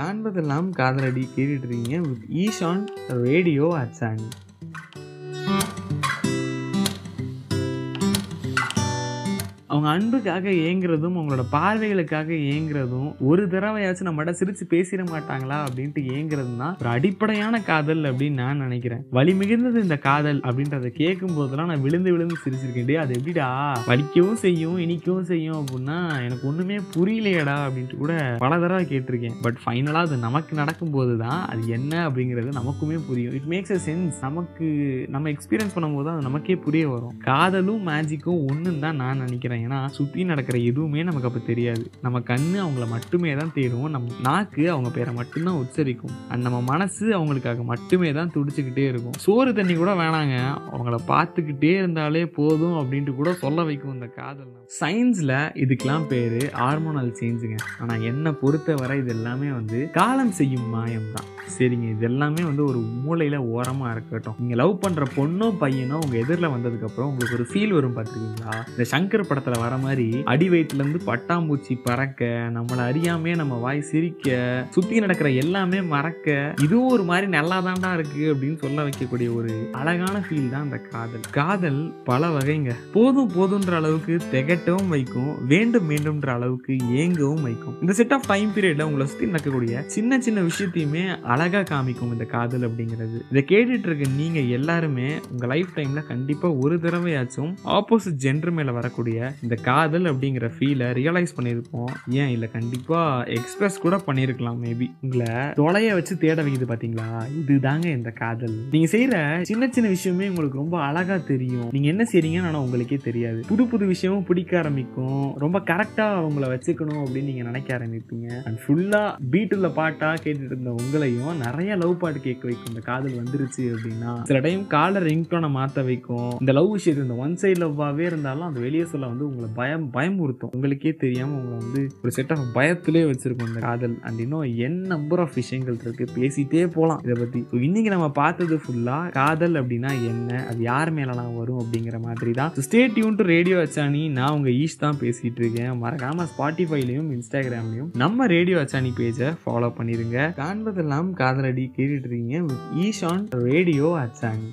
காண்பதெல்லாம் காதலடி கேட்டுட்டு இருக்கீங்க. With Ishaan radio அச்சான் அவங்க அன்புக்காக ஏங்குறதும் அவங்களோட பார்வைகளுக்காக ஏங்குறதும் ஒரு தடவையாச்சும் நம்மகிட்ட சிரிச்சு பேசிட மாட்டாங்களா அப்படின்ட்டு ஏங்குறது தான் ஒரு அடிப்படையான காதல் அப்படின்னு நான் நினைக்கிறேன். வலி மிகுந்தது இந்த காதல் அப்படின்றத கேட்கும் போதெல்லாம் நான் விழுந்து விழுந்து சிரிச்சிருக்கேன். அது எப்படிடா? வலிக்கவும் செய்யும் இனிக்கவும் செய்யும் அப்படின்னா எனக்கு ஒண்ணுமே புரியலையடா அப்படின்ட்டு கூட பல தடவை கேட்டிருக்கேன். பட் ஃபைனலாக அது நமக்கு நடக்கும்போது தான் அது என்ன அப்படிங்கிறது நமக்குமே புரியும். இட் மேக்ஸ் அ சென்ஸ் நமக்கு நம்ம எக்ஸ்பீரியன்ஸ் பண்ணும்போது அது நமக்கே புரிய வரும். காதலும் மேஜிக்கும் ஒன்றுன்னு தான் நான் நினைக்கிறேன். ஏன்னா சுற்றி நடக்கிற எதுவுமே நமக்கு அப்போ தெரியாது. நம்ம கண் அவங்கள மட்டுமே தான் தேடும். நம் நாக்கு அவங்க பேரை மட்டும்தான் உச்சரிக்கும். அண்ட் நம்ம மனசு அவங்களுக்காக மட்டுமே தான் துடிச்சுக்கிட்டே இருக்கும். சோறு தண்ணி கூட வேணாங்க. அவங்கள பார்த்துக்கிட்டே இருந்தாலே போதும் அப்படின்ட்டு கூட சொல்ல வைக்கும் இந்த காதல் சயின்ஸில் இதுக்கெல்லாம் பேர் ஹார்மோனல் சேஞ்சுங்க ஆனால் என்னை பொறுத்தவரை இது எல்லாமே வந்து காலம் செய்யும் மாயம் தான் சரிங்க. இது எல்லாமே வந்து ஒரு மூளையில் ஓரமாக இருக்கட்டும். நீங்கள் லவ் பண்ணுற பொண்ணோ பையனோ உங்கள் எதிரில் வந்ததுக்கப்புறம் உங்களுக்கு ஒரு ஃபீல் வரும் பார்த்துருக்கீங்களா? இந்த சங்கர் படத்தில் வர மாதிரி அடி வயிற்றுலேருந்து பட்டாம்பூச்சி பறக்க நம்மளை அறியாமே நம்ம வாய் சிரிக்க சுற்றி நடக்கிற எல்லாமே மறக்க இதுவும் ஒரு மாதிரி நல்லா தாண்டா இருக்கு அப்படின்னு சொல்ல வைக்கக்கூடிய ஒரு அழகான ஃபீல் தான் அந்த காதல். காதல் பல வகைங்க. போதும் போதுன்ற அளவுக்கு திகட்டவும் வைக்கும் வேண்டும் வேண்டும்ன்ற அளவுக்கு ஏங்கவும் வைக்கும். இந்த செட் ஆஃப் டைம் பீரியட்ல உங்களை சுற்றி நடக்கக்கூடிய சின்ன சின்ன விஷயத்தையுமே அழகாக காமிக்கும் இந்த காதல் அப்படிங்கிறது. இதை கேட்டுட்டு இருக்க நீங்கள் எல்லாருமே உங்கள் லைஃப் டைமில் கண்டிப்பாக ஒரு தடவையாச்சும் ஆப்போசிட் ஜென்டர் மேலே வரக்கூடிய இந்த காதல் அப்படிங்கிற ஃபீலை ரியலைஸ் பண்ணியிருப்போம். ஏன்? இல்லை கண்டிப்பாக எக்ஸ்பிரஸ் கூட பண்ணியிருக்கலாம் மேபி உங்களை தொலைய வச்சு தேட வைக்குது பாத்தீங்களா? இதுதாங்க இந்த காதல். நீங்கள் செய்கிற சின்ன சின்ன விஷயமே உங்களுக்கு ரொம்ப அழகாக தெரியும். நீங்கள் என்ன செய்றீங்கன்னு ஆனால் உங்களுக்கே தெரியாது. புது புது விஷயமும் பிடிக்க ஆரம்பிக்கும். ரொம்ப கரெக்டாக அவங்கள வச்சுக்கணும் அப்படின்னு நீங்கள் நினைக்க ஆரம்பிப்பீங்க. அண்ட் ஃபுல்லாக பீட்டில் பாட்டாக கேட்டுட்டு இருந்த உங்களையும் நிறைய லவ் பாட்டு கேட்க வைக்கும். இந்த காதல் வந்துருச்சு அப்படின்னா சில டைம் காலர் ரிங்டோனை மாற்ற வைக்கும். இந்த லவ் விஷயத்து இந்த ஒன் சைட் லவ்வாகவே இருந்தாலும் அது வெளியே சொல்ல வந்து உங்களை பயம் பயமுறுத்தும். உங்களுக்கே தெரியாமல் உங்களை வந்து ஒரு செட் ஆஃப் பயத்திலே வச்சிருக்கும் இந்த காதல். அண்ட் இன்னும் என் நம்பர் ஆஃப் விஷயங்கள் இருக்கு. பேசிட்டே போகலாம் இதை பற்றி இன்னைக்கு நம்ம பார்த்தது ஃபுல்லாக காதல் அப்படின்னா என்ன? அது யார் மேலலாம் வரும் அப்படிங்கிற மாதிரி தான். ஸ்டே டியூன் டு ரேடியோ அச்சானி நான் உங்கள் ஈஷ் தான் பேசிகிட்டு இருக்கேன். மறக்காமல் ஸ்பாட்டிஃபைலையும் இன்ஸ்டாகிராம்லையும் நம்ம ரேடியோ அச்சானி பேஜை ஃபாலோ பண்ணிடுங்க காண்பதெல்லாம் காதலடி கேட்டுட்டு இருக்கீங்க ஈஷான் ரேடியோ அட்சாங்